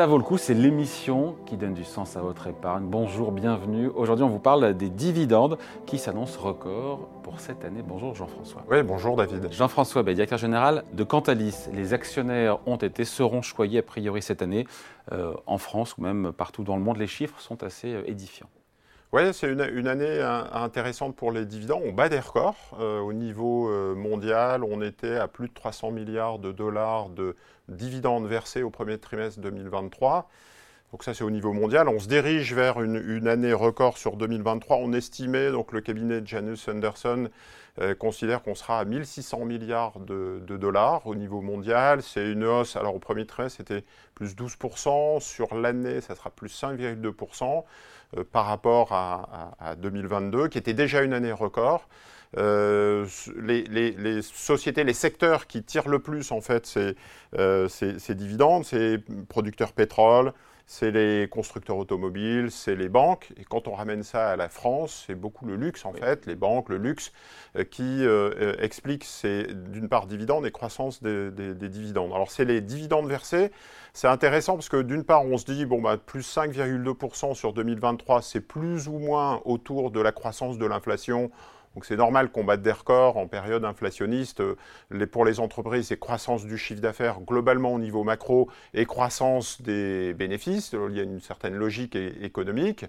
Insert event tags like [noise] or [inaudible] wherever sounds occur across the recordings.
Ça vaut le coup, c'est l'émission qui donne du sens à votre épargne. Bonjour, bienvenue. Aujourd'hui, on vous parle des dividendes qui s'annoncent record pour cette année. Bonjour Jean-François. Oui, bonjour David. Jean-François, directeur général de Cantalis. Les actionnaires ont été, seront choyés a priori cette année euh, en France ou même partout dans le monde. Les chiffres sont assez euh, édifiants. Oui, c'est une, année intéressante pour les dividendes. On bat des records. Euh, au niveau euh, mondial, on était à plus de 300 milliards de dollars de dividendes versés au premier trimestre 2023. Donc ça, c'est au niveau mondial. On se dirige vers une, année record sur 2023. On estimait, donc le cabinet de Janus Anderson euh, considère qu'on sera à 1600 milliards de, dollars au niveau mondial. C'est une hausse, alors au premier trimestre, c'était plus 12%. Sur l'année, ça sera plus 5,2% euh, par rapport à, 2022, qui était déjà une année record. Euh, les, sociétés, les secteurs qui tirent le plus en fait ces, ces dividendes, c'est producteurs pétrole, c'est les constructeurs automobiles, c'est les banques. Et quand on ramène ça à la France, c'est beaucoup le luxe, en fait, les banques, le luxe, euh, qui euh, euh, explique, d'une part, dividendes et croissance des, dividendes. Alors, c'est les dividendes versés. C'est intéressant parce que d'une part, on se dit, bon, bah, plus 5,2% sur 2023, c'est plus ou moins autour de la croissance de l'inflation donc c'est normal qu'on batte des records en période inflationniste. pour les entreprises, c'est croissance du chiffre d'affaires globalement au niveau macro et croissance des bénéfices. Il y a une certaine logique économique.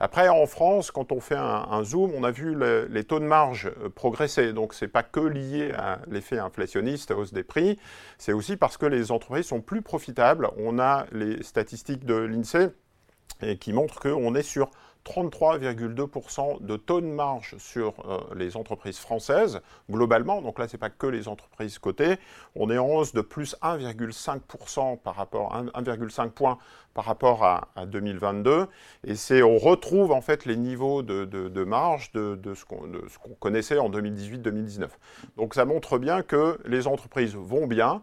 Après, en France, quand on fait un, zoom, on a vu les taux de marge progresser. Donc ce n'est pas que lié à l'effet inflationniste, à hausse des prix, c'est aussi parce que les entreprises sont plus profitables. On a les statistiques de l'INSEE qui montrent qu'on est sur 33,2% de taux de marge sur euh, les entreprises françaises, globalement. Donc là, ce n'est pas que les entreprises cotées. On est en hausse de plus 1,5% par rapport, 1,5 points par rapport à, 2022. Et on retrouve en fait les niveaux de, marge de ce qu'on connaissait en 2018-2019. Donc ça montre bien que les entreprises vont bien.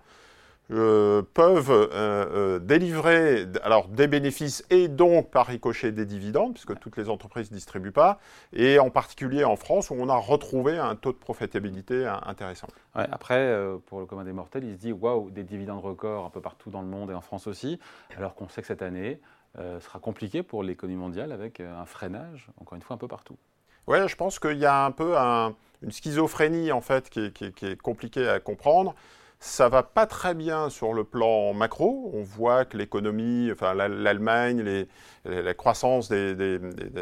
Euh, peuvent euh, euh, délivrer alors, des bénéfices et donc par ricochet des dividendes, puisque toutes les entreprises ne distribuent pas, et en particulier en France où on a retrouvé un taux de profitabilité intéressant. après, pour le commun des mortels, il se dit waouh, des dividendes records un peu partout dans le monde et en France aussi, alors qu'on sait que cette année sera compliquée pour l'économie mondiale avec un freinage, encore une fois, un peu partout. Oui, je pense qu'il y a un peu une schizophrénie en fait qui est compliquée à comprendre. Ça va pas très bien sur le plan macro. On voit que l'économie, enfin l'Allemagne, la croissance de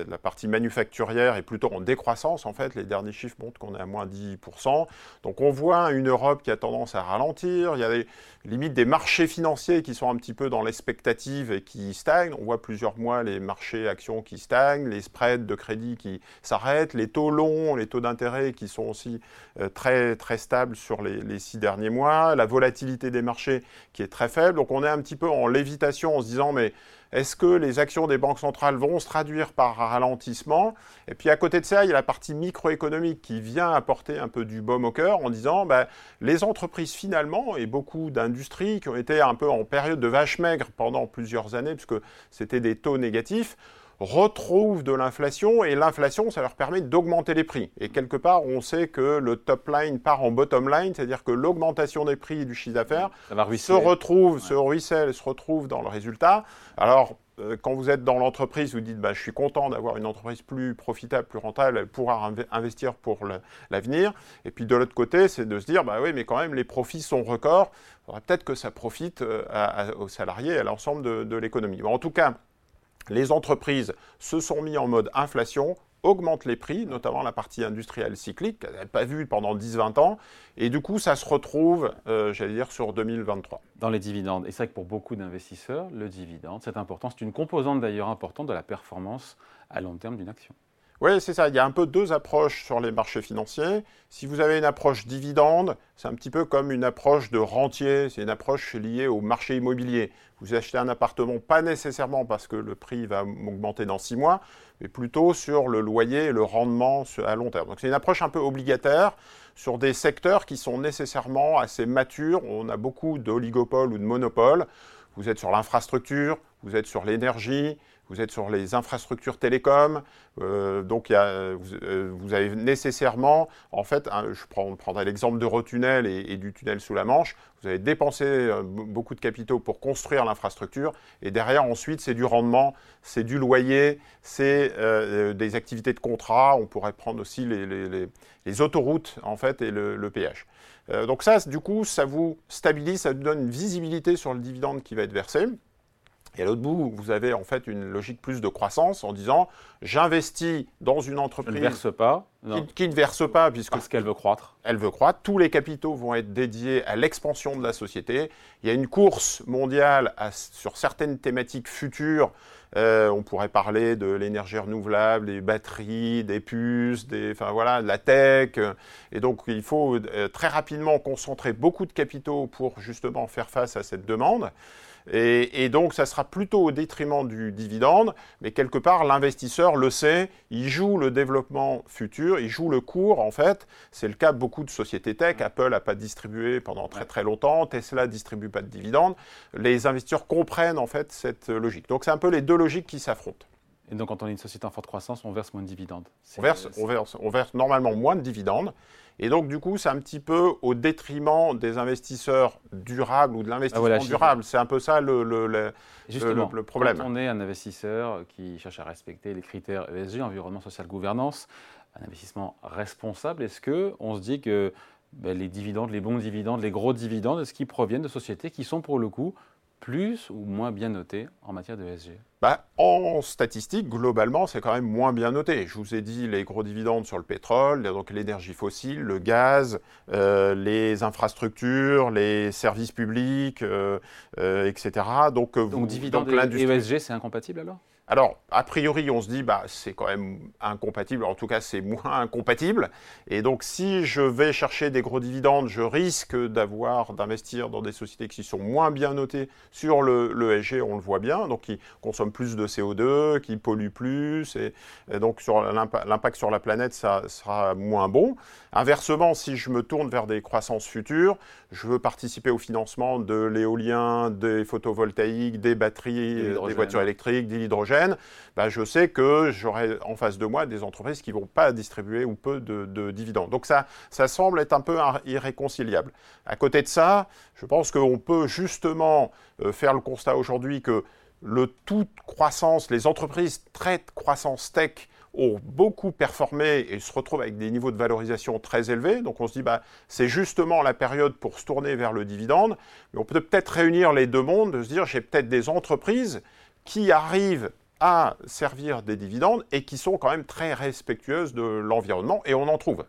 la partie manufacturière est plutôt en décroissance en fait. Les derniers chiffres montrent qu'on est à moins 10%. Donc on voit une Europe qui a tendance à ralentir. Il y a des limites des marchés financiers qui sont un petit peu dans l'expectative et qui stagnent. On voit plusieurs mois les marchés actions qui stagnent, les spreads de crédit qui s'arrêtent, les taux longs, les taux d'intérêt qui sont aussi euh, très très stables sur les six derniers mois la volatilité des marchés qui est très faible. Donc on est un petit peu en lévitation en se disant mais est-ce que les actions des banques centrales vont se traduire par ralentissement? Et puis à côté de ça, il y a la partie microéconomique qui vient apporter un peu du baume au cœur en disant ben, les entreprises finalement et beaucoup d'industries qui ont été un peu en période de vache maigre pendant plusieurs années puisque c'était des taux négatifs retrouvent de l'inflation et l'inflation, ça leur permet d'augmenter les prix. Et quelque part, on sait que le top line part en bottom line, c'est-à-dire que l'augmentation des prix du chiffre d'affaires se retrouve, se ruisselle, se retrouve dans le résultat. Alors, euh, quand vous êtes dans l'entreprise, vous dites bah, je suis content d'avoir une entreprise plus profitable, plus rentable, pourra investir pour l'avenir. Et puis de l'autre côté, c'est de se dire bah oui, mais quand même les profits sont records. Il faudrait peut-être que ça profite euh, aux salariés et à l'ensemble de, de l'économie. en tout cas, les entreprises se sont mis en mode inflation, augmentent les prix, notamment la partie industrielle cyclique, qu'elles n'avaient pas vu pendant 10-20 ans, et du coup ça se retrouve, euh, j'allais dire, sur 2023. Dans les dividendes, et c'est vrai que pour beaucoup d'investisseurs, le dividende, c'est important, c'est une composante d'ailleurs importante de la performance à long terme d'une action. Oui, c'est ça. Il y a un peu deux approches sur les marchés financiers. Si vous avez une approche dividende, c'est un petit peu comme une approche de rentier. C'est une approche liée au marché immobilier. Vous achetez un appartement pas nécessairement parce que le prix va augmenter dans six mois, mais plutôt sur le loyer et le rendement à long terme. Donc c'est une approche un peu obligataire sur des secteurs qui sont nécessairement assez matures. On a beaucoup d'oligopoles ou de monopoles. Vous êtes sur l'infrastructure, vous êtes sur l'énergie, vous êtes sur les infrastructures télécom, euh, donc euh, vous, avez nécessairement, en fait, je prendrai l'exemple d'Eurotunnel et, et du tunnel sous la Manche, vous avez dépensé euh, beaucoup de capitaux pour construire l'infrastructure, et derrière, ensuite, c'est du rendement, c'est du loyer, c'est des activités de contrat, on pourrait prendre aussi les, autoroutes, en fait, et le, le péage. donc ça, du coup, ça vous stabilise, ça vous donne une visibilité sur le dividende qui va être versé. Et à l'autre bout, vous avez en fait une logique plus de croissance en disant j'investis dans une entreprise qui ne verse pas, qui, ne verse pas puisque parce qu'elle veut croître. Elle veut croître. Tous les capitaux vont être dédiés à l'expansion de la société. Il y a une course mondiale sur certaines thématiques futures. Euh, on pourrait parler de l'énergie renouvelable, des batteries, des puces, des, enfin voilà, de la tech. Et donc il faut euh, très rapidement concentrer beaucoup de capitaux pour justement faire face à cette demande. Et, donc, ça sera plutôt au détriment du dividende, mais quelque part, l'investisseur le sait, il joue le développement futur, il joue le cours, en fait. C'est le cas de beaucoup de sociétés tech. Apple n'a pas distribué pendant très très longtemps, Tesla ne distribue pas de dividendes. Les investisseurs comprennent, en fait, cette logique. Donc, c'est un peu les deux logiques qui s'affrontent. Et donc, quand on est une société en forte croissance, on verse moins de dividendes. On verse, on, verse, on verse normalement moins de dividendes. Et donc, du coup, c'est un petit peu au détriment des investisseurs durables ou de l'investissement ah, durable. C'est un peu ça le, le, le, Justement, le, problème. Quand on est un investisseur qui cherche à respecter les critères ESG, environnement, social, gouvernance, un investissement responsable, est-ce qu'on se dit que ben, les dividendes, les bons dividendes, les gros dividendes, est-ce qu'ils proviennent de sociétés qui sont pour le coup plus ou moins bien noté en matière de SG bah, En statistique, globalement, c'est quand même moins bien noté. Je vous ai dit les gros dividendes sur le pétrole, donc l'énergie fossile, le gaz, euh, les infrastructures, les services publics, euh, euh, etc. Donc, donc dividendes et ESG, c'est incompatible alors? Alors, a priori, on se dit, bah, c'est quand même incompatible, en tout cas, c'est moins incompatible. Et donc, si je vais chercher des gros dividendes, je risque d'avoir, d'investir dans des sociétés qui sont moins bien notées sur le, le SG, on le voit bien, donc qui consomment plus de CO2, qui polluent plus, et, donc sur l'impact sur la planète, ça sera moins bon. Inversement, si je me tourne vers des croissances futures, je veux participer au financement de l'éolien, des photovoltaïques, des batteries, des voitures électriques, de l'hydrogène, bah, je sais que j'aurai en face de moi des entreprises qui ne vont pas distribuer ou peu de, dividendes. Donc ça, ça semble être un peu irréconciliable. À côté de ça, je pense qu'on peut justement euh, faire le constat aujourd'hui que le toute croissance, les entreprises très croissance tech ont beaucoup performé et se retrouvent avec des niveaux de valorisation très élevés. Donc on se dit, bah, c'est justement la période pour se tourner vers le dividende. Mais on peut peut-être réunir les deux mondes, de se dire, j'ai peut-être des entreprises qui arrivent à servir des dividendes et qui sont quand même très respectueuses de l'environnement, et on en trouve.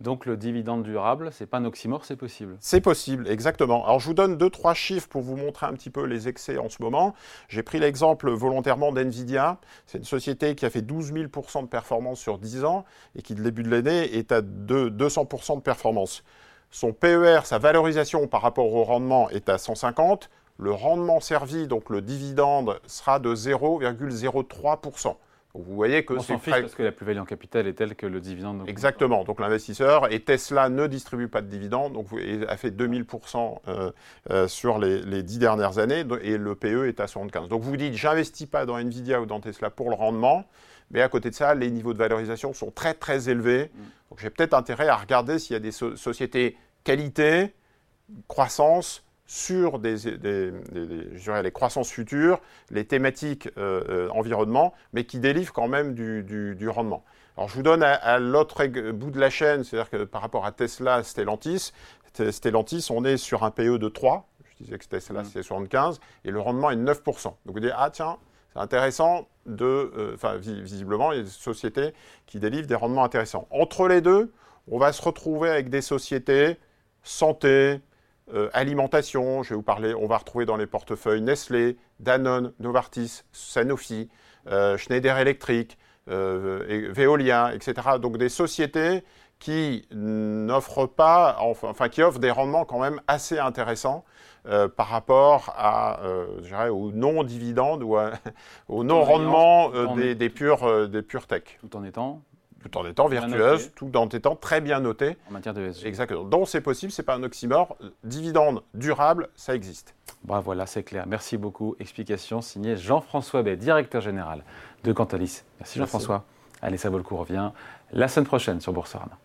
Donc le dividende durable, c'est pas un oxymore, c'est possible. C'est possible, exactement. Alors je vous donne deux, trois chiffres pour vous montrer un petit peu les excès en ce moment. J'ai pris l'exemple volontairement d'NVIDIA. C'est une société qui a fait 12 000% de performance sur 10 ans et qui, de début de l'année, est à 200% de performance. Son PER, sa valorisation par rapport au rendement, est à 150 le rendement servi, donc le dividende, sera de 0,03%. vous voyez que c'est parce que la plus-value en capital est telle que le dividende. Exactement. Donc l'investisseur et Tesla ne distribue pas de dividende, donc a fait 2000% euh, euh, sur les, dix dernières années et le PE est à 75. Donc vous dites, j'investis pas dans Nvidia ou dans Tesla pour le rendement, mais à côté de ça, les niveaux de valorisation sont très très élevés. Mm. Donc j'ai peut-être intérêt à regarder s'il y a des sociétés qualité, croissance sur des, les croissances futures, les thématiques euh, euh, environnement, mais qui délivrent quand même du, rendement. Alors je vous donne à, l'autre bout de la chaîne, c'est-à-dire que par rapport à Tesla, Stellantis, Stellantis, on est sur un PE de 3, je disais que Tesla mmh. c'était 75, et le rendement est de 9%. Donc vous dites, ah tiens, c'est intéressant de, euh, enfin visiblement, il y a des sociétés qui délivrent des rendements intéressants. Entre les deux, on va se retrouver avec des sociétés santé, euh, alimentation, je vais vous parler, on va retrouver dans les portefeuilles Nestlé, Danone, Novartis, Sanofi, euh, Schneider Electric, euh, Veolia, etc. Donc des sociétés qui n'offrent pas, enfin qui offrent des rendements quand même assez intéressants par rapport à, aux non-dividendes ou au [laughs] non-rendement des, des, pures, des pures tech. Tout en étant tout en étant vertueuse, tout en étant très bien notée. En matière de ESG. Exactement. Donc c'est possible, c'est pas un oxymore. Dividende durable, ça existe. Bah voilà, c'est clair. Merci beaucoup. Explication signée Jean-François Bay, directeur général de Cantalis. Merci Jean-François. Allez, ça vaut le coup, revient la semaine prochaine sur Boursorama.